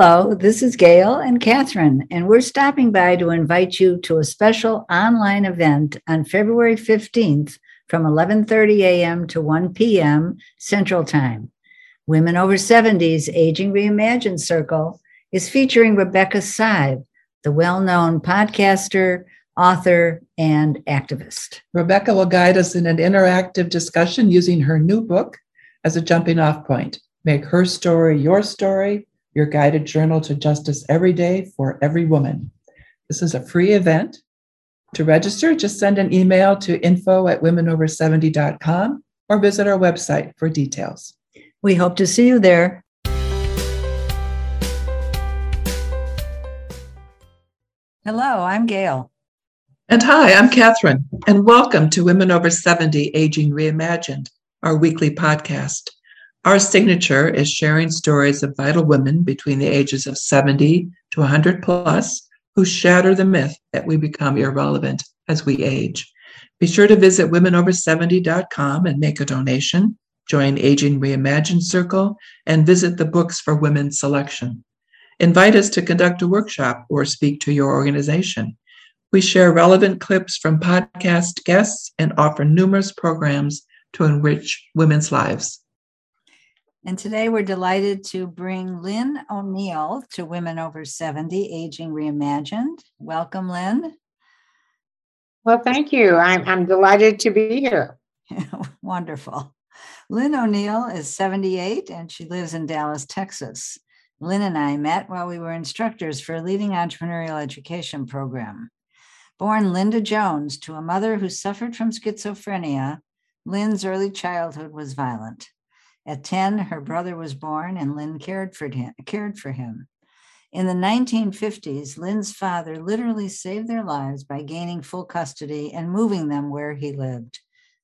Hello, this is Gail and Catherine, and we're stopping by to invite you to a special online event on February 15th from 11:30 a.m. to 1 p.m. Central Time. Women Over 70s Aging Reimagined Circle is featuring Rebecca Sive, the well-known podcaster, author, and activist. Rebecca will guide us in an interactive discussion using her new book as a jumping off point. Make her story your story your guided journal to justice every day for every woman. This is a free event. To register, just send an email to info at womenover70.com or visit our website for details. We hope to see you there. Hello, I'm Gail. And hi, I'm Catherine, and welcome to Women Over 70 Aging Reimagined, our weekly podcast. Our signature is sharing stories of vital women between the ages of 70 to 100 plus who shatter the myth that we become irrelevant as we age. Be sure to visit womenover70.com and make a donation, join Aging Reimagined Circle, and visit the Books for Women selection. Invite us to conduct a workshop or speak to your organization. We share relevant clips from podcast guests and offer numerous programs to enrich women's lives. And today we're delighted to bring Lynn O'Neill to Women Over 70 Aging Reimagined. Welcome, Lynn. Well, thank you. I'm, I'm delighted to be here. Wonderful. Lynn O'Neill is 78 and she lives in Dallas, Texas. Lynn and I met while we were instructors for a leading entrepreneurial education program. Born Linda Jones to a mother who suffered from schizophrenia, Lynn's early childhood was violent. At 10, her brother was born and Lynn cared for him. Cared for him. In the 1950s, Lynn's father literally saved their lives by gaining full custody and moving them where he lived.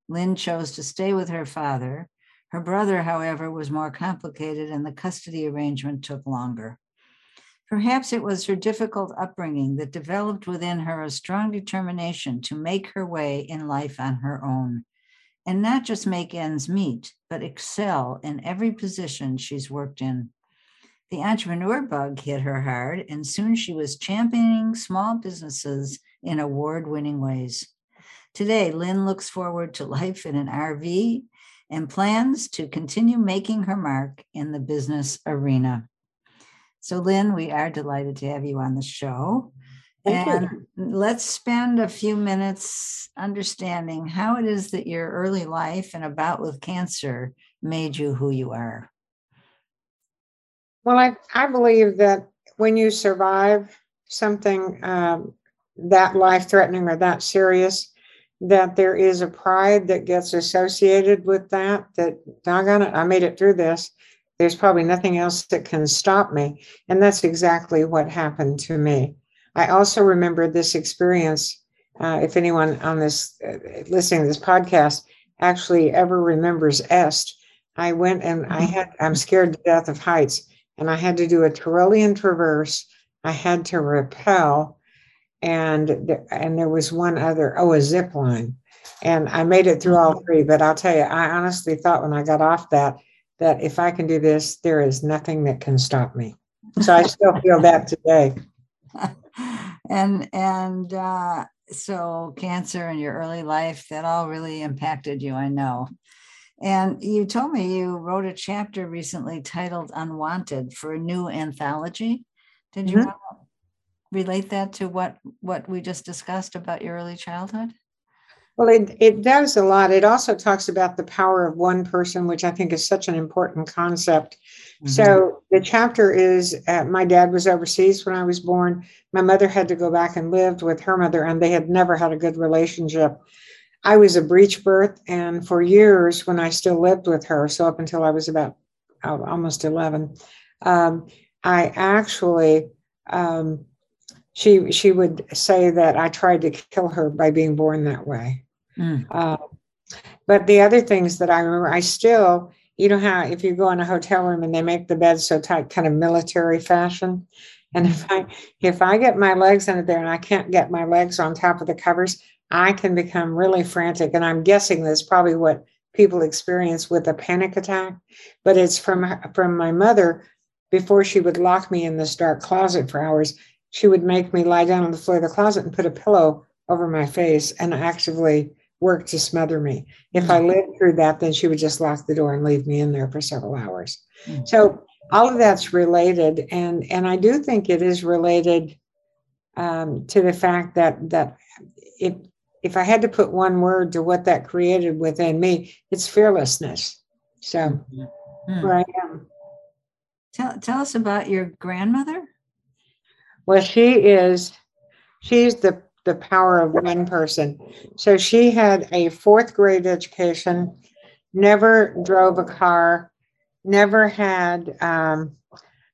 Lynn chose to stay with her father. Her brother, however, was more complicated and the custody arrangement took longer. Perhaps it was her difficult upbringing that developed within her a strong determination to make her way in life on her own and not just make ends meet, but excel in every position she's worked in. The entrepreneur bug hit her hard, and soon she was championing small businesses in award winning ways. Today, Lynn looks forward to life in an RV and plans to continue making her mark in the business arena. So, Lynn, we are delighted to have you on the show. Thank and let's spend a few minutes understanding how it is that your early life and about with cancer made you who you are. Well, I, I believe that when you survive something um, that life threatening or that serious, that there is a pride that gets associated with that, that doggone it, I made it through this. There's probably nothing else that can stop me. And that's exactly what happened to me. I also remember this experience. Uh, if anyone on this uh, listening to this podcast actually ever remembers Est, I went and I mm-hmm. had I'm scared to death of heights, and I had to do a Tyrolean traverse. I had to rappel, and and there was one other oh a zip line, and I made it through all mm-hmm. three. But I'll tell you, I honestly thought when I got off that that if I can do this, there is nothing that can stop me. So I still feel that today. and and uh, so cancer in your early life that all really impacted you i know and you told me you wrote a chapter recently titled unwanted for a new anthology did you mm-hmm. relate that to what what we just discussed about your early childhood well, it, it does a lot. It also talks about the power of one person, which I think is such an important concept. Mm-hmm. So the chapter is uh, my dad was overseas when I was born. My mother had to go back and lived with her mother, and they had never had a good relationship. I was a breech birth, and for years, when I still lived with her, so up until I was about almost 11, um, I actually um, she she would say that I tried to kill her by being born that way. Mm. Uh, but the other things that I remember, I still, you know how if you go in a hotel room and they make the bed so tight, kind of military fashion. And if I if I get my legs under there and I can't get my legs on top of the covers, I can become really frantic. And I'm guessing that's probably what people experience with a panic attack. But it's from from my mother before she would lock me in this dark closet for hours, she would make me lie down on the floor of the closet and put a pillow over my face and actively work to smother me. If I lived through that, then she would just lock the door and leave me in there for several hours. Mm. So all of that's related, and and I do think it is related um, to the fact that that if if I had to put one word to what that created within me, it's fearlessness. So Hmm. where I am. Tell, tell us about your grandmother. Well, she is, she's the, the power of one person. So she had a fourth grade education, never drove a car, never had, um,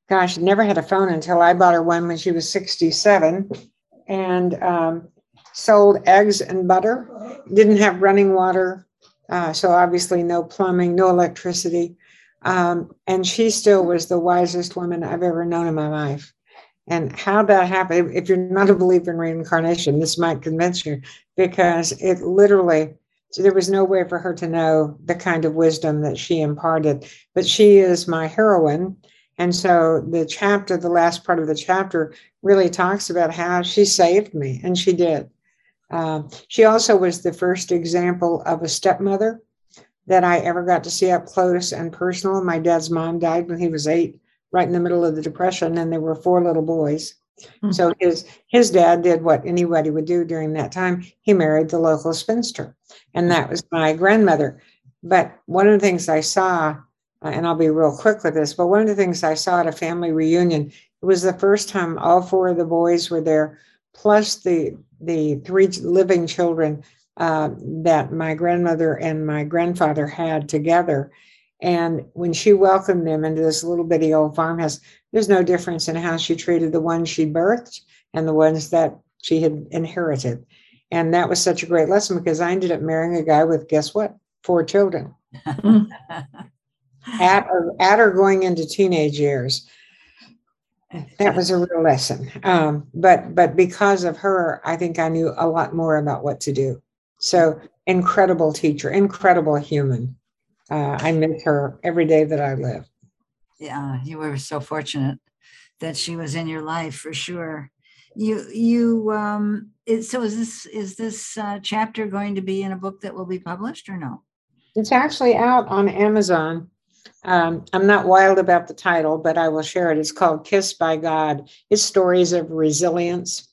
gosh, never had a phone until I bought her one when she was 67 and um, sold eggs and butter. Didn't have running water. Uh, so obviously no plumbing, no electricity. Um, and she still was the wisest woman I've ever known in my life. And how that happened, if you're not a believer in reincarnation, this might convince you because it literally, so there was no way for her to know the kind of wisdom that she imparted. But she is my heroine. And so the chapter, the last part of the chapter, really talks about how she saved me, and she did. Um, she also was the first example of a stepmother that I ever got to see up close and personal. My dad's mom died when he was eight, right in the middle of the depression, and there were four little boys. Mhm. So his his dad did what anybody would do during that time. He married the local spinster, and that was my grandmother. But one of the things I saw, uh, and I'll be real quick with this, but one of the things I saw at a family reunion, it was the first time all four of the boys were there, plus the the three living children uh, that my grandmother and my grandfather had together. And when she welcomed them into this little bitty old farmhouse, there's no difference in how she treated the ones she birthed and the ones that she had inherited. And that was such a great lesson because I ended up marrying a guy with, guess what? Four children at or, at or going into teenage years. That was a real lesson. Um, but but because of her, I think I knew a lot more about what to do. So incredible teacher, incredible human. Uh, I miss her every day that I live. yeah, you were so fortunate that she was in your life for sure. You you um it, so is this is this uh, chapter going to be in a book that will be published or no? It's actually out on Amazon. Um, I'm not wild about the title, but I will share it. It's called Kissed by God. It's stories of resilience.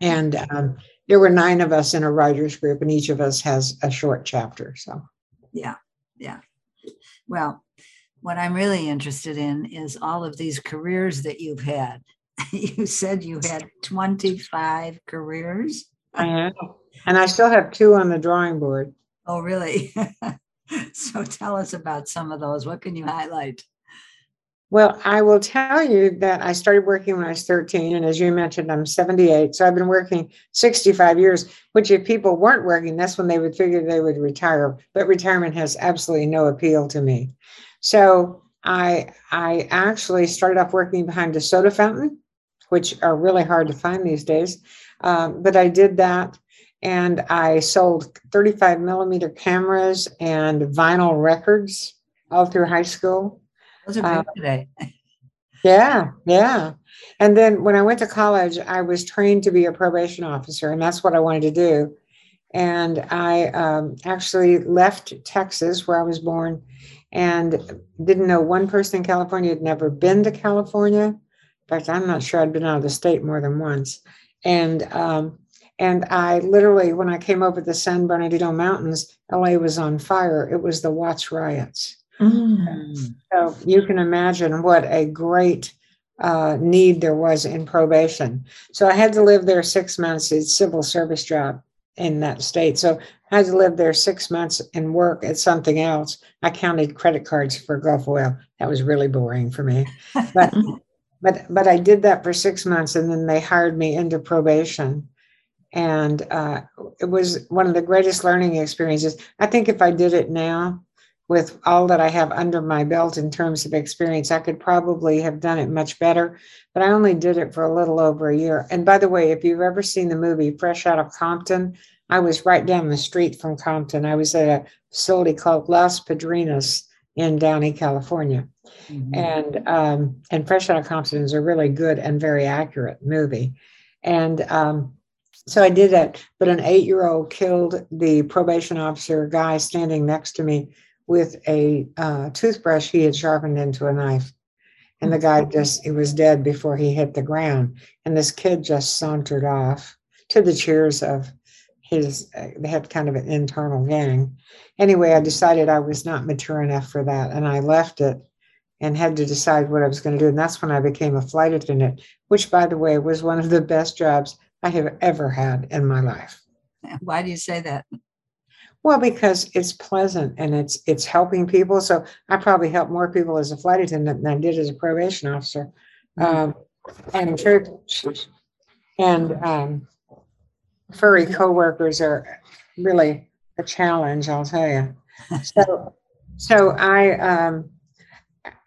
And um, there were nine of us in a writer's group, and each of us has a short chapter. So, Yeah, yeah. Well, what I'm really interested in is all of these careers that you've had. you said you had 25 careers. I am. And I still have two on the drawing board. Oh, really? so tell us about some of those. What can you highlight? Well, I will tell you that I started working when I was 13. And as you mentioned, I'm 78. So I've been working 65 years, which if people weren't working, that's when they would figure they would retire. But retirement has absolutely no appeal to me. So I I actually started off working behind a soda fountain, which are really hard to find these days. Um, but I did that and I sold 35 millimeter cameras and vinyl records all through high school. Those are big today. Yeah, yeah. And then when I went to college, I was trained to be a probation officer, and that's what I wanted to do. And I um, actually left Texas, where I was born, and didn't know one person in California. Had never been to California. In fact, I'm not sure I'd been out of the state more than once. And um, and I literally, when I came over the San Bernardino Mountains, LA was on fire. It was the Watts riots. Mm. So you can imagine what a great uh, need there was in probation. So I had to live there six months. It's civil service job in that state. So I had to live there six months and work at something else. I counted credit cards for Gulf Oil. That was really boring for me. But but but I did that for six months, and then they hired me into probation. And uh, it was one of the greatest learning experiences. I think if I did it now, with all that I have under my belt in terms of experience, I could probably have done it much better. But I only did it for a little over a year. And by the way, if you've ever seen the movie Fresh Out of Compton, I was right down the street from Compton. I was at a facility called Los Padrinos in Downey, California. Mhm. And um, and Fresh Out of Compton is a really good and very accurate movie. And um, so I did that. But an eight year old killed the probation officer guy standing next to me with a uh, toothbrush he had sharpened into a knife. And the guy just, he was dead before he hit the ground. And this kid just sauntered off to the cheers of his, uh, they had kind of an internal gang. Anyway, I decided I was not mature enough for that. And I left it and had to decide what I was going to do. And that's when I became a flight attendant, which, by the way, was one of the best jobs I have ever had in my life. Why do you say that? Well, because it's pleasant and it's it's helping people. So I probably helped more people as a flight attendant than I did as a probation officer. Um, and church and um, furry coworkers are really a challenge, I'll tell you. So, so I um,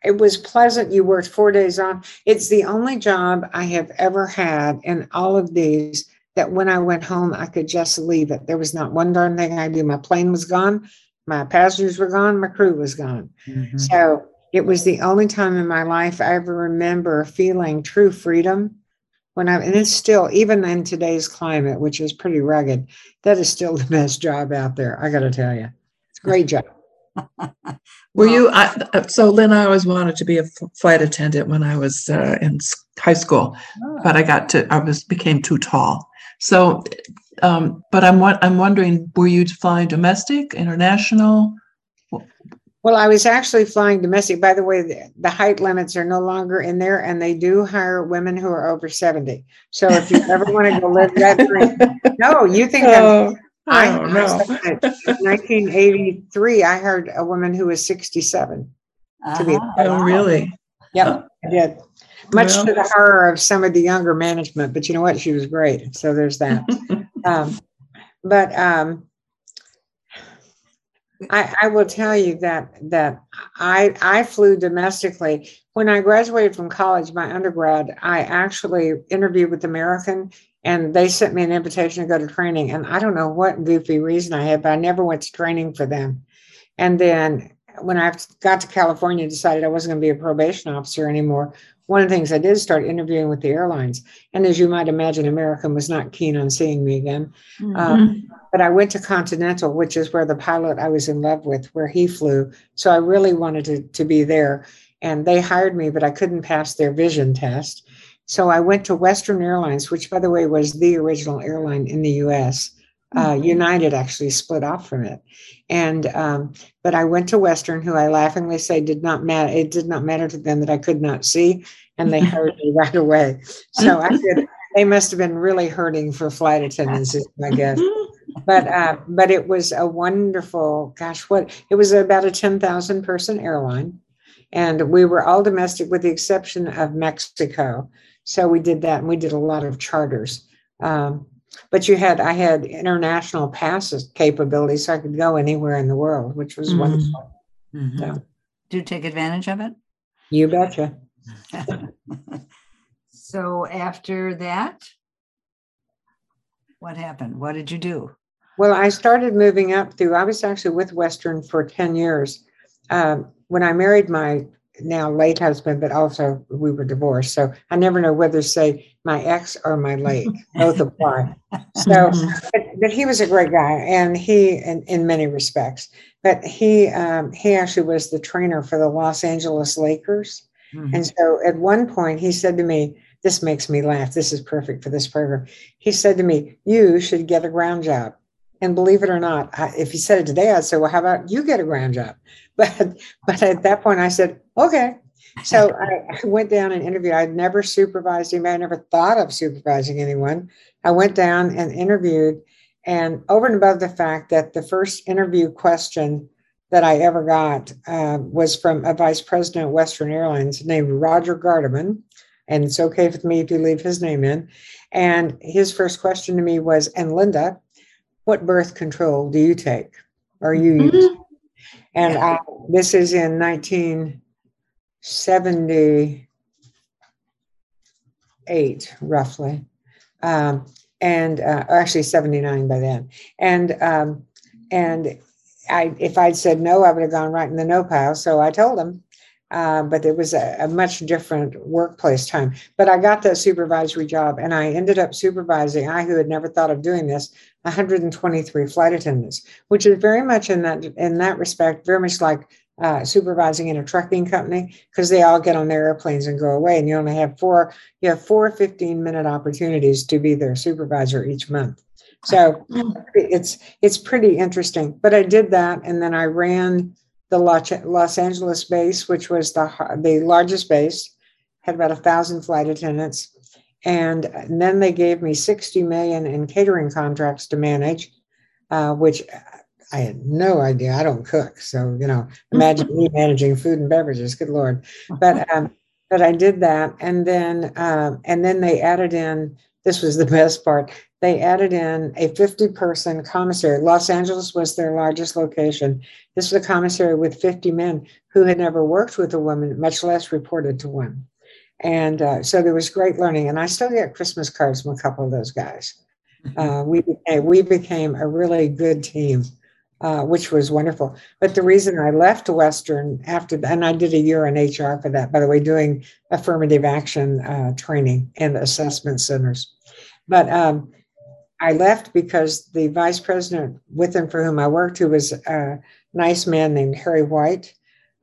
it was pleasant. You worked four days on. It's the only job I have ever had in all of these that when I went home, I could just leave it. There was not one darn thing I do. My plane was gone, my passengers were gone, my crew was gone. Mhm. So it was the only time in my life I ever remember feeling true freedom. When I and it's still even in today's climate, which is pretty rugged, that is still the best job out there. I got to tell you, it's a great job. Were Well, you, I, uh, so Lynn, I always wanted to be a flight attendant when I was uh, in high school, but I got to, I was, became too tall. So, um, but I'm, I'm wondering, were you flying domestic, international? Well, I was actually flying domestic. By the way, the, the height limits are no longer in there, and they do hire women who are over 70. So if you ever want to go live that dream, no, you think Oh, I, oh, no. 1983, I heard a woman who was 67. to be- Uh-huh. Oh, really? Yep, I did. Much Well- to the horror of some of the younger management, but you know what? She was great. So there's that. um, but um, I, I will tell you that that I I flew domestically when I graduated from college. My undergrad, I actually interviewed with American, and they sent me an invitation to go to training. And I don't know what goofy reason I had, but I never went to training for them. And then when I got to California, decided I wasn't going to be a probation officer anymore. One of the things I did start interviewing with the airlines, and as you might imagine, American was not keen on seeing me again. Mhm. Um, but I went to Continental, which is where the pilot I was in love with, where he flew. So I really wanted to, to be there. And they hired me, but I couldn't pass their vision test. So I went to Western Airlines, which, by the way, was the original airline in the US. Uh, Mhm. United actually split off from it. And, um, but I went to Western, who I laughingly say did not matter. It did not matter to them that I could not see. And they hired me right away. So I did, they must have been really hurting for flight attendants, I guess but uh, but it was a wonderful gosh what it was about a 10,000 person airline and we were all domestic with the exception of Mexico so we did that and we did a lot of charters um, but you had I had international passes capability so I could go anywhere in the world which was Mm. wonderful Mhm. Yeah. Do you take advantage of it? you betcha so after that, what happened? What did you do? Well, I started moving up through, I was actually with Western for 10 years. Um, when I married my now late husband, but also we were divorced. So I never know whether to say my ex or my late, both apply. So, but, but he was a great guy and he, in, in many respects, but he, um, he actually was the trainer for the Los Angeles Lakers. Mhm. And so at one point, he said to me, This makes me laugh. This is perfect for this program. He said to me, You should get a ground job. And believe it or not, I, if he said it today, I'd say, Well, how about you get a ground job? But, but at that point, I said, Okay. So I, went down and interviewed. I'd never supervised anybody, I never thought of supervising anyone. I went down and interviewed. And over and above the fact that the first interview question that I ever got uh, was from a vice president of Western Airlines named Roger Gardeman. And it's okay with me if you leave his name in. And his first question to me was, And Linda, what birth control do you take or you use? And I, this is in 1978, roughly. Um, and uh, actually 79 by then. And um, and I if I'd said no, I would have gone right in the no pile. So I told him, uh, but it was a, a, much different workplace time. But I got that supervisory job, and I ended up supervising. I, who had never thought of doing this, 123 flight attendants, which is very much in that in that respect, very much like uh, supervising in a trucking company because they all get on their airplanes and go away, and you only have four. You have four 15 minute opportunities to be their supervisor each month. So it's it's pretty interesting. But I did that, and then I ran the Los Angeles base, which was the the largest base, had about a thousand flight attendants, and, then they gave me sixty million in catering contracts to manage, uh, which I had no idea. I don't cook, so you know, imagine me managing food and beverages. Good lord! But um, but I did that, and then um, and then they added in. This was the best part they added in a 50 person commissary. Los Angeles was their largest location. This was a commissary with 50 men who had never worked with a woman, much less reported to one. And uh, so there was great learning. And I still get Christmas cards from a couple of those guys. Mm-hmm. Uh, we, became, we became a really good team, uh, which was wonderful. But the reason I left Western after, and I did a year in HR for that, by the way, doing affirmative action uh, training and assessment centers. But um, I left because the vice president with him for whom I worked, who was a nice man named Harry White,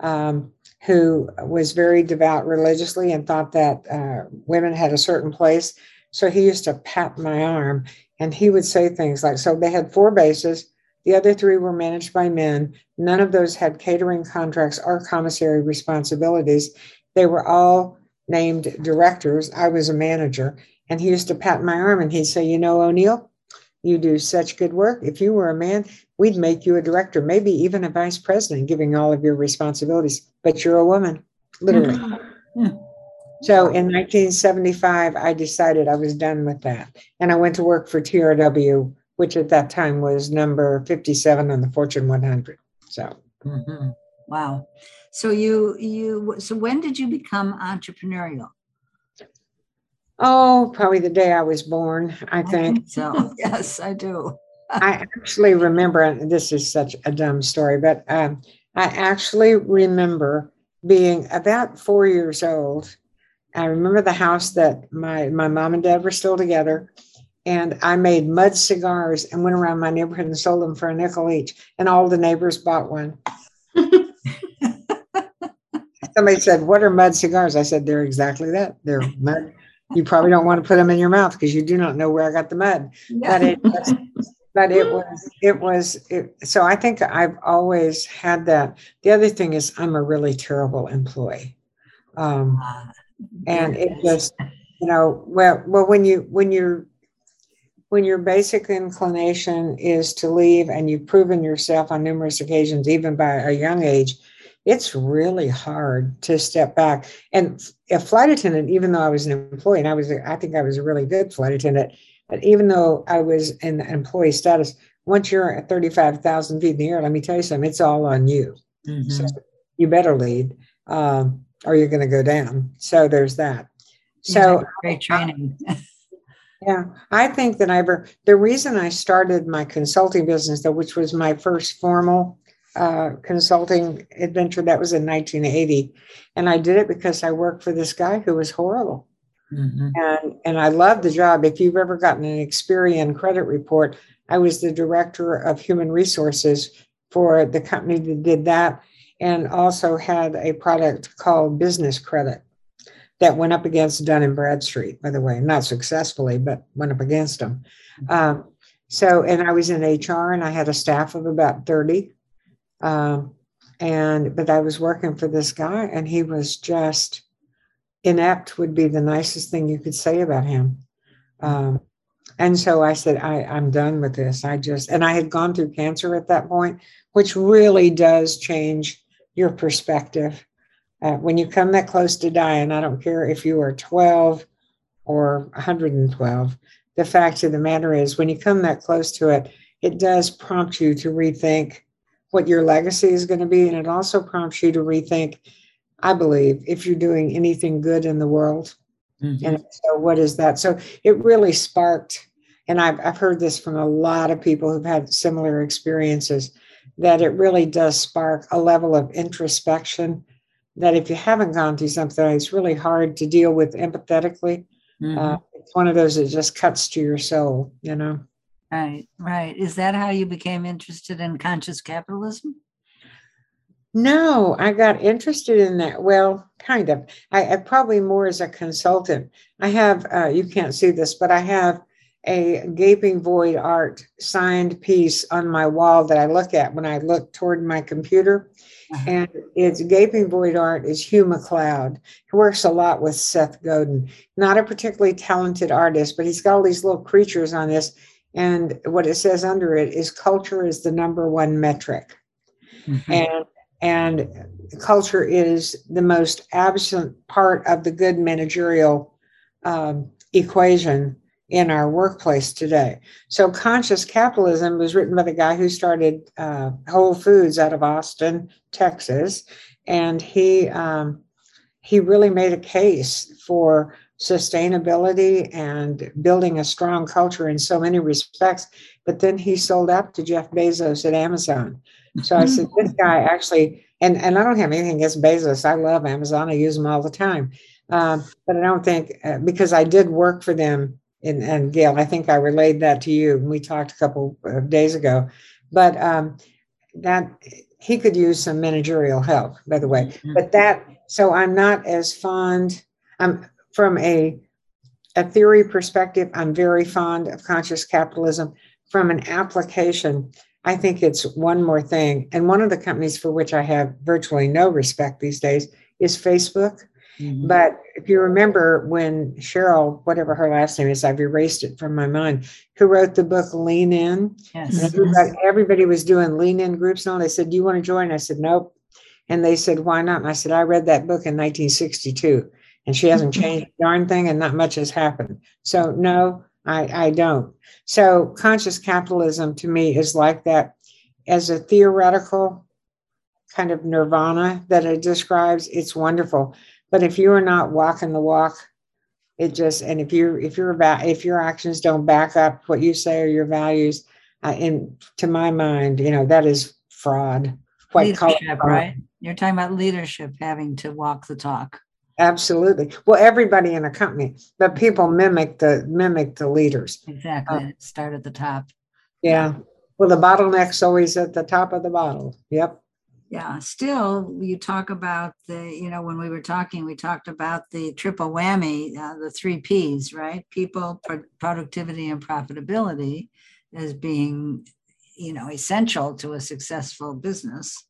um, who was very devout religiously and thought that uh, women had a certain place. So he used to pat my arm and he would say things like, So they had four bases. The other three were managed by men. None of those had catering contracts or commissary responsibilities. They were all named directors. I was a manager. And he used to pat my arm and he'd say, You know, O'Neill, you do such good work. If you were a man, we'd make you a director, maybe even a vice president, giving all of your responsibilities. But you're a woman, literally. Mm-hmm. So in 1975, I decided I was done with that. And I went to work for TRW, which at that time was number 57 on the Fortune 100. So. Mm-hmm. Wow. So you you so when did you become entrepreneurial? Oh, probably the day I was born, I think. I think so, yes, I do. I actually remember, and this is such a dumb story, but um, I actually remember being about four years old. I remember the house that my, my mom and dad were still together. And I made mud cigars and went around my neighborhood and sold them for a nickel each. And all the neighbors bought one. Somebody said, What are mud cigars? I said, They're exactly that. They're mud you probably don't want to put them in your mouth because you do not know where I got the mud. But it was, but it was it was it, so I think I've always had that. The other thing is I'm a really terrible employee. Um, uh, and it just you know well well when you when you're when your basic inclination is to leave and you've proven yourself on numerous occasions even by a young age it's really hard to step back. And a flight attendant, even though I was an employee, and I was, I think I was a really good flight attendant, but even though I was in employee status, once you're at 35,000 feet in the air, let me tell you something, it's all on you. Mm-hmm. So you better lead um, or you're going to go down. So there's that. So great training. yeah, I think that I ever, the reason I started my consulting business, though, which was my first formal uh, consulting adventure that was in 1980 and i did it because i worked for this guy who was horrible. Mm-hmm. and and i loved the job. If you've ever gotten an experian credit report i was the director of human resources for the company that did that and also had a product called business credit that went up against dun and bradstreet by the way not successfully but went up against them mm-hmm. um, so and i was in hr and i had a staff of about 30 um, and but I was working for this guy, and he was just inept. Would be the nicest thing you could say about him. Um, and so I said, I, I'm done with this. I just and I had gone through cancer at that point, which really does change your perspective. Uh, when you come that close to dying, I don't care if you are 12 or 112. The fact of the matter is, when you come that close to it, it does prompt you to rethink what your legacy is going to be. And it also prompts you to rethink, I believe, if you're doing anything good in the world. Mm-hmm. And so, what is that? So, it really sparked, and I've, I've heard this from a lot of people who've had similar experiences. that it really does spark a level of introspection that if you haven't gone through something, it's really hard to deal with empathetically. Mm-hmm. Uh, it's one of those that just cuts to your soul, you know. Right, right. Is that how you became interested in conscious capitalism? No, I got interested in that. Well, kind of. I, I probably more as a consultant. I have, uh, you can't see this, but I have a gaping void art signed piece on my wall that I look at when I look toward my computer. Uh-huh. And it's gaping void art is Hugh MacLeod. He works a lot with Seth Godin. Not a particularly talented artist, but he's got all these little creatures on this. And what it says under it is culture is the number one metric. Mm-hmm. And and culture is the most absent part of the good managerial um, equation in our workplace today. So, Conscious Capitalism was written by the guy who started uh, Whole Foods out of Austin, Texas, and he um, he really made a case for sustainability and building a strong culture in so many respects. But then he sold out to Jeff Bezos at Amazon. So I said, this guy actually, and, and I don't have anything against Bezos. I love Amazon. I use them all the time. Um, but I don't think, uh, because I did work for them, and, and Gail, I think I relayed that to you. We talked a couple of days ago. But um, that he could use some managerial help, by the way. Mm-hmm. But that, so I'm not as fond, I'm from a a theory perspective, I'm very fond of conscious capitalism. From an application, I think it's one more thing. And one of the companies for which I have virtually no respect these days is Facebook. Mm-hmm. But if you remember when Sheryl, whatever her last name is, I've erased it from my mind, who wrote the book Lean In. Yes. Everybody, everybody, was doing lean in groups and all. They said, Do you want to join? I said, Nope. And they said, Why not? And I said, I read that book in 1962 and she hasn't changed a darn thing and not much has happened. So, no, I, I don't. So conscious capitalism to me is like that as a theoretical kind of nirvana that it describes. It's wonderful. But if you are not walking the walk, it just and if you if you're about if your actions don't back up what you say or your values, uh, in to my mind, you know that is fraud. White leadership, right? You're talking about leadership having to walk the talk. Absolutely. Well, everybody in a company, but people mimic the mimic the leaders. Exactly. Uh, Start at the top. Yeah. Well, the bottleneck's always at the top of the bottle. Yep. Yeah. Still, you talk about the, you know, when we were talking, we talked about the triple whammy, uh, the three P's, right? People, pro- productivity, and profitability as being, you know, essential to a successful business.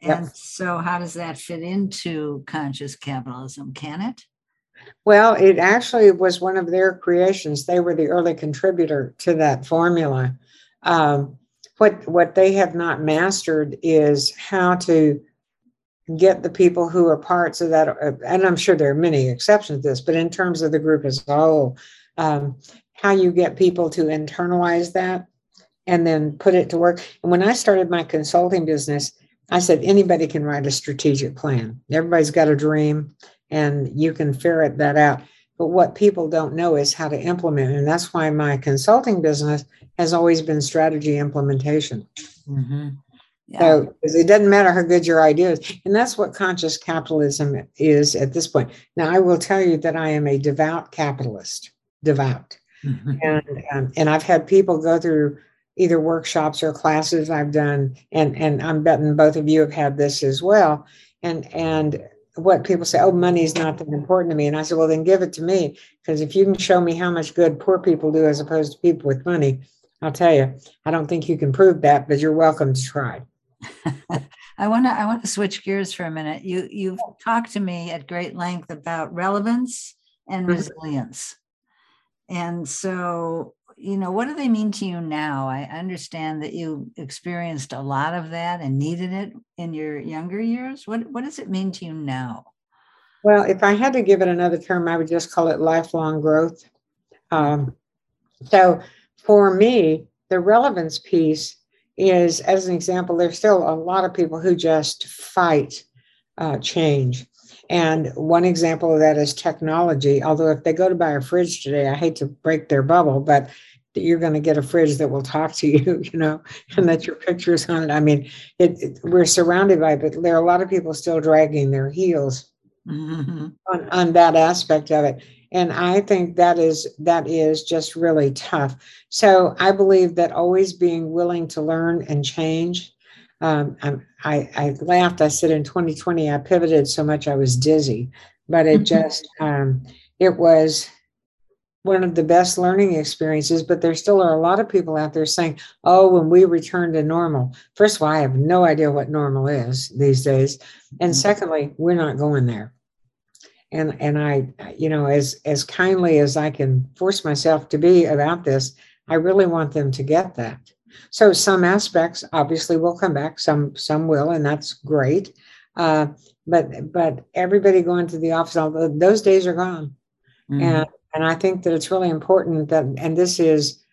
And yep. so, how does that fit into conscious capitalism? Can it? Well, it actually was one of their creations. They were the early contributor to that formula. Um, what what they have not mastered is how to get the people who are parts of that. And I'm sure there are many exceptions to this, but in terms of the group as a whole, um, how you get people to internalize that and then put it to work. And when I started my consulting business, I said, anybody can write a strategic plan. Everybody's got a dream and you can ferret that out. But what people don't know is how to implement. And that's why my consulting business has always been strategy implementation. Mm-hmm. Yeah. So it doesn't matter how good your idea is. And that's what conscious capitalism is at this point. Now, I will tell you that I am a devout capitalist, devout. Mm-hmm. And, um, and I've had people go through either workshops or classes I've done, and and I'm betting both of you have had this as well. And and what people say, oh, money is not that important to me, and I said, well, then give it to me because if you can show me how much good poor people do as opposed to people with money, I'll tell you, I don't think you can prove that, but you're welcome to try. I want to I want to switch gears for a minute. You you've talked to me at great length about relevance and mm-hmm. resilience. And so you know, what do they mean to you now? I understand that you experienced a lot of that and needed it in your younger years. What what does it mean to you now? Well, if I had to give it another term, I would just call it lifelong growth. Um, so for me, the relevance piece is, as an example, there's still a lot of people who just fight uh, change. And one example of that is technology. Although, if they go to buy a fridge today, I hate to break their bubble, but you're going to get a fridge that will talk to you, you know, and that your picture's on it. I mean, it, it we're surrounded by, it, but there are a lot of people still dragging their heels Mhm. on, on that aspect of it. And I think that is that is just really tough. So I believe that always being willing to learn and change. Um, I, I laughed. I said in 2020 I pivoted so much I was dizzy, but it just um, it was one of the best learning experiences. But there still are a lot of people out there saying, "Oh, when we return to normal." First of all, I have no idea what normal is these days, and Mhm. secondly, we're not going there and and i you know as as kindly as i can force myself to be about this i really want them to get that so some aspects obviously will come back some some will and that's great uh, but but everybody going to the office all those days are gone Mhm. and and i think that it's really important that and this is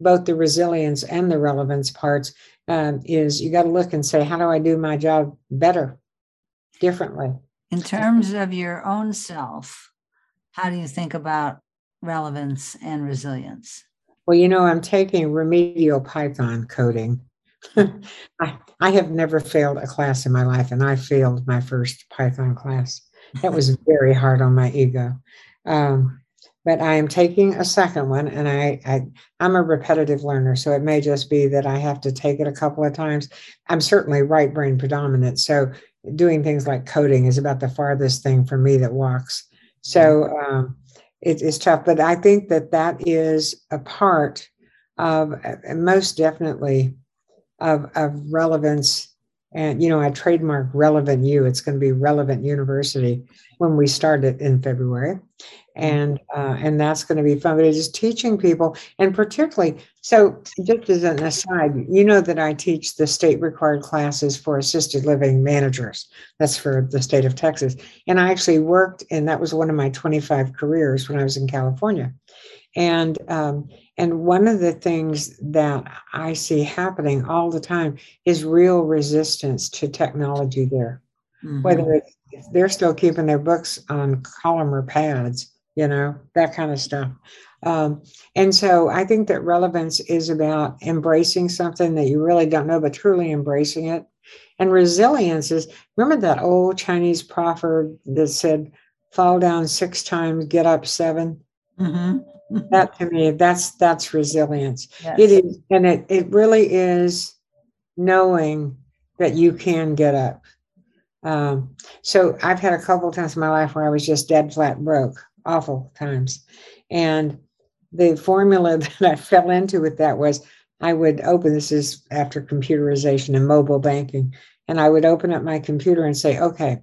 both the resilience and the relevance parts um, is you got to look and say how do i do my job better differently In terms of your own self, how do you think about relevance and resilience? Well, you know, I'm taking remedial Python coding. I, I have never failed a class in my life, and I failed my first Python class. That was very hard on my ego. Um, but I am taking a second one, and I, I I'm a repetitive learner, so it may just be that I have to take it a couple of times. I'm certainly right brain predominant, so doing things like coding is about the farthest thing for me that walks. So um, it is tough, but I think that that is a part of most definitely of, of relevance. And, you know, I trademark relevant you. It's going to be relevant university when we start it in February. And uh, and that's going to be fun. But it is teaching people, and particularly, so just as an aside, you know that I teach the state required classes for assisted living managers. That's for the state of Texas. And I actually worked, and that was one of my 25 careers when I was in California. And um, and one of the things that I see happening all the time is real resistance to technology there. Mhm. Whether it's, they're still keeping their books on columnar pads, you know, that kind of stuff. Um, and so I think that relevance is about embracing something that you really don't know, but truly embracing it. And resilience is remember that old Chinese proverb that said, fall down six times, get up seven? Mhm. That to me, that's that's resilience. Yes. It is, and it it really is knowing that you can get up. Um, so I've had a couple of times in my life where I was just dead flat broke, awful times. And the formula that I fell into with that was I would open this is after computerization and mobile banking, and I would open up my computer and say, okay,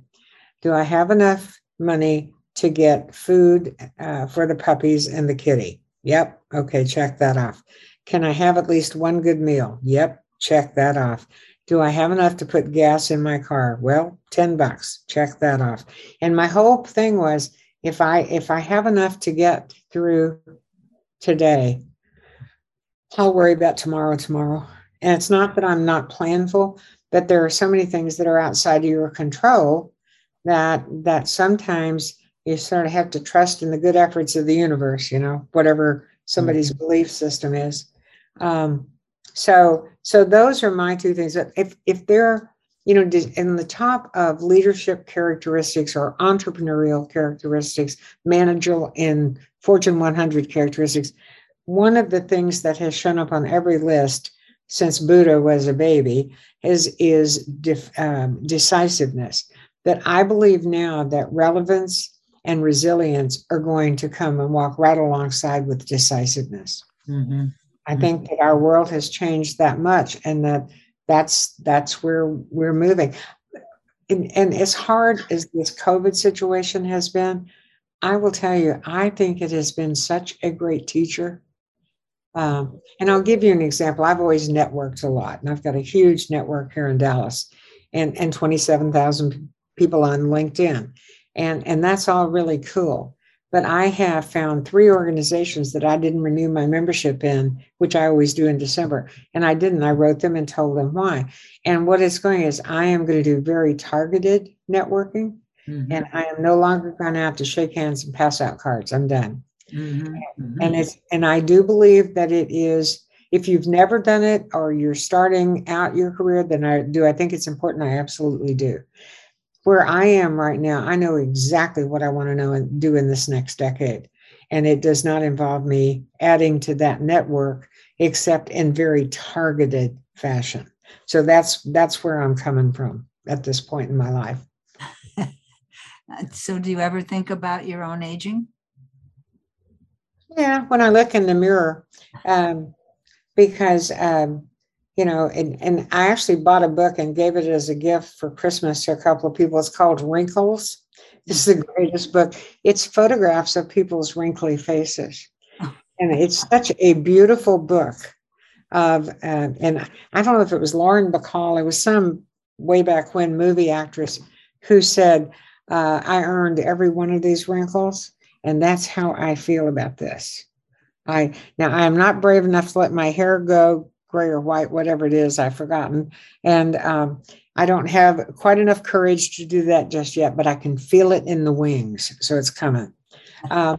do I have enough money to get food uh, for the puppies and the kitty? Yep. Okay, check that off. Can I have at least one good meal? Yep, check that off. Do I have enough to put gas in my car? Well, 10 bucks. Check that off. And my whole thing was if I if I have enough to get through today, I'll worry about tomorrow tomorrow. And it's not that I'm not planful, but there are so many things that are outside of your control that that sometimes you sort of have to trust in the good efforts of the universe, you know, whatever somebody's belief system is. Um, so so those are my two things. That If if they're you know in the top of leadership characteristics or entrepreneurial characteristics, managerial in Fortune 100 characteristics, one of the things that has shown up on every list since Buddha was a baby is is def, um, decisiveness. That I believe now that relevance and resilience are going to come and walk right alongside with decisiveness. Mhm. I think that our world has changed that much, and that that's that's where we're moving. And, and as hard as this COVID situation has been, I will tell you, I think it has been such a great teacher. Um, and I'll give you an example. I've always networked a lot, and I've got a huge network here in Dallas, and and twenty seven thousand people on LinkedIn, and and that's all really cool. But I have found three organizations that I didn't renew my membership in, which I always do in December. And I didn't. I wrote them and told them why. And what it's going is I am going to do very targeted networking. Mhm. And I am no longer going to have to shake hands and pass out cards. I'm done. Mhm, mhm. and it's and i do believe that it is if you've never done it or you're starting out your career then i do i think it's important i absolutely do where i am right now i know exactly what i want to know and do in this next decade. And it does not involve me adding to that network except in very targeted fashion. So that's that's where i'm coming from at this point in my life. So do you ever think about your own aging? Yeah, when I look in the mirror, um, because um, you know, and, and I actually bought a book and gave it as a gift for Christmas to a couple of people. It's called Wrinkles. It's the greatest book. It's photographs of people's wrinkly faces, and it's such a beautiful book. Of uh, and I don't know if it was Lauren Bacall. It was some way back when movie actress who said, uh, "I earned every one of these wrinkles." And that's how I feel about this. I now I am not brave enough to let my hair go gray or white, whatever it is, I've forgotten. And um, I don't have quite enough courage to do that just yet, but I can feel it in the wings. So it's coming. Uh,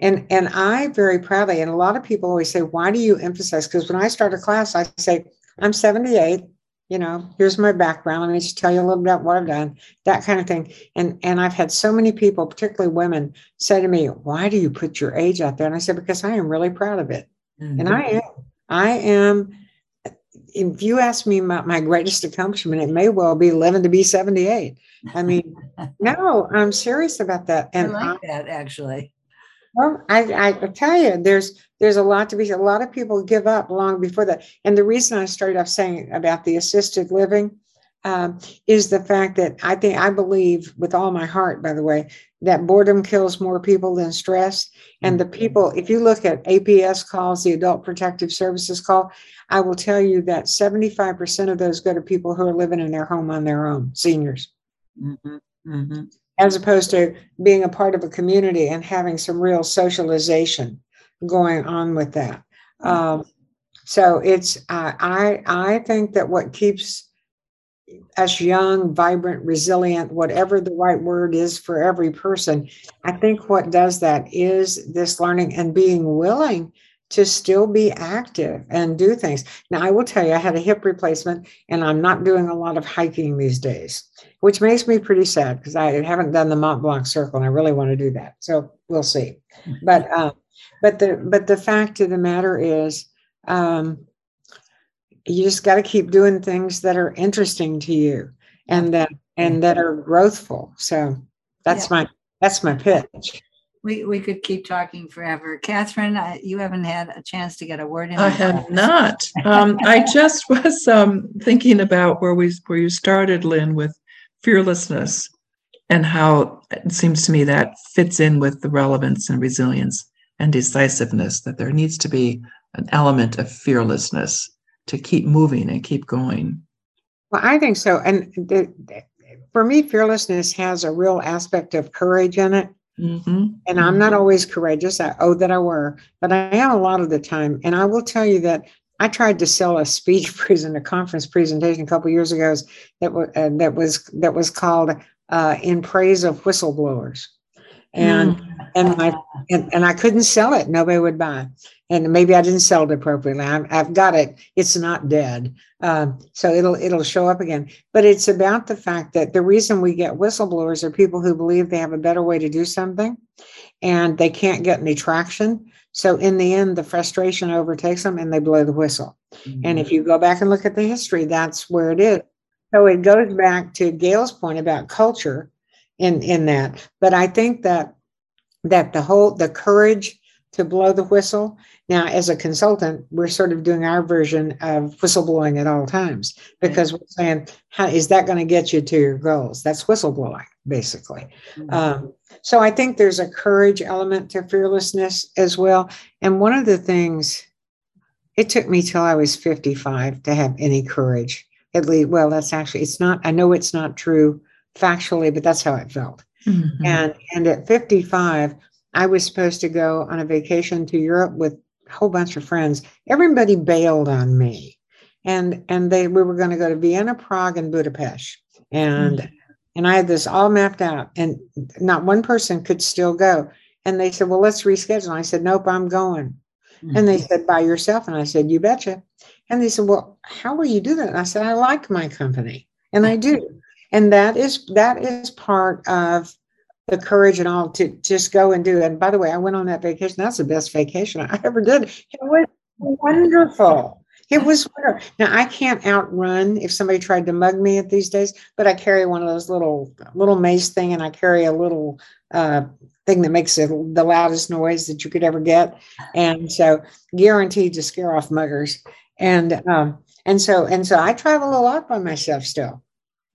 and and I very proudly, and a lot of people always say, why do you emphasize? Because when I start a class, I say, I'm 78, you know, here's my background. Let me just tell you a little bit about what I've done, that kind of thing. And and I've had so many people, particularly women, say to me, "Why do you put your age out there?" And I said, "Because I am really proud of it, and I am. I am." If you ask me about my greatest accomplishment, it may well be living to be 78. I mean, no, I'm serious about that. I And like that, actually. well, I, I tell you, there's there's a lot to be. A lot of people give up long before that. And the reason I started off saying about the assisted living um, is the fact that I think I believe with all my heart, by the way, that boredom kills more people than stress. And the people, if you look at APS calls, the Adult Protective Services call, I will tell you that 75% of those go to people who are living in their home on their own, seniors Mhm, mhm. as opposed to being a part of a community and having some real socialization going on with that. Um, so it's uh, I I think that what keeps us young, vibrant, resilient, whatever the right word is for every person, I think what does that is this learning and being willing to still be active and do things. Now, I will tell you, I had a hip replacement and I'm not doing a lot of hiking these days, which makes me pretty sad because I haven't done the Mont Blanc Circle and I really want to do that. So we'll see. But uh, but the but the fact of the matter is, um, you just got to keep doing things that are interesting to you and that and that are growthful. So that's my that's my pitch. We, we could keep talking forever. Catherine, I- you haven't had a chance to get a word in. I have not. Um, I just was um, thinking about where we where you started, Lynn, with fearlessness, and how it seems to me that fits in with the relevance and resilience and decisiveness. That there needs to be an element of fearlessness to keep moving and keep going. Well, I think so. And the, the- for me, fearlessness has a real aspect of courage in it. hmm And I'm not always courageous. I oh that I were, but I am a lot of the time. And I will tell you that I tried to sell a speech present, a conference presentation a couple years ago that was uh, that was that was called uh, "In Praise of Whistleblowers," and and my and, and I couldn't sell it. Nobody would buy. And maybe I didn't sell it appropriately. i I've got it. It's not dead, um, so it'll it'll show up again. But it's about the fact that the reason we get whistleblowers are people who believe they have a better way to do something, and they can't get any traction. So in the end, the frustration overtakes them, and they blow the whistle. And if you go back and look at the history, that's where it is. So it goes back to Gail's point about culture in, in that. But I think that that the whole the courage to blow the whistle. Now, as a consultant, we're sort of doing our version of whistleblowing at all times because we're saying, how is that going to get you to your goals? That's whistleblowing, basically. Mhm. Um, so I think there's a courage element to fearlessness as well. And one of the things, it took me till I was 55 to have any courage. At least, well, that's actually, it's not, I know it's not true factually, but that's how it felt. Mhm. And and at 55, I was supposed to go on a vacation to Europe with a whole bunch of friends. Everybody bailed on me. And and they we were going to go to Vienna, Prague, and Budapest. And and I had this all mapped out, and not one person could still go. And they said, well, let's reschedule. And I said, nope, I'm going. And they said, by yourself. And I said, you betcha. And they said, well, how will you do that? And I said, I like my company and I do. And that is, that is part of the courage and all to just go and do it. And by the way, I went on that vacation. That's the best vacation I ever did. It was wonderful. It was wonderful. Now I can't outrun if somebody tried to mug me at these days, but I carry one of those little little mace thing, and I carry a little uh, thing that makes it the loudest noise that you could ever get, and so guaranteed to scare off muggers. And um, and so and so I travel a lot by myself still.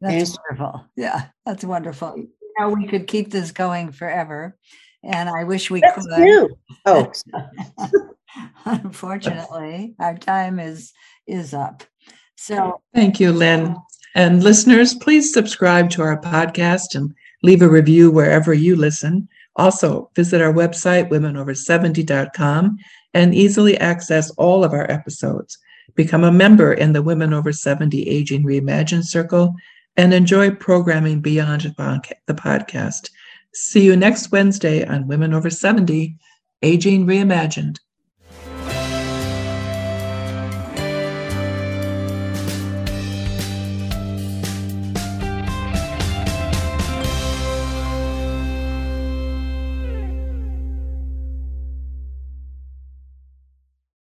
That's And- wonderful. Yeah, that's wonderful. Now we could keep this going forever. And I wish we That's could. you. Oh, Unfortunately, our time is is up. So Thank you, Lynn. And listeners, please subscribe to our podcast and leave a review wherever you listen. Also, visit our website, womenover70.com, and easily access all of our episodes. Become a member in the Women Over 70 Aging Reimagined Circle and enjoy programming beyond the podcast. See you next Wednesday on Women Over 70 Aging Reimagined.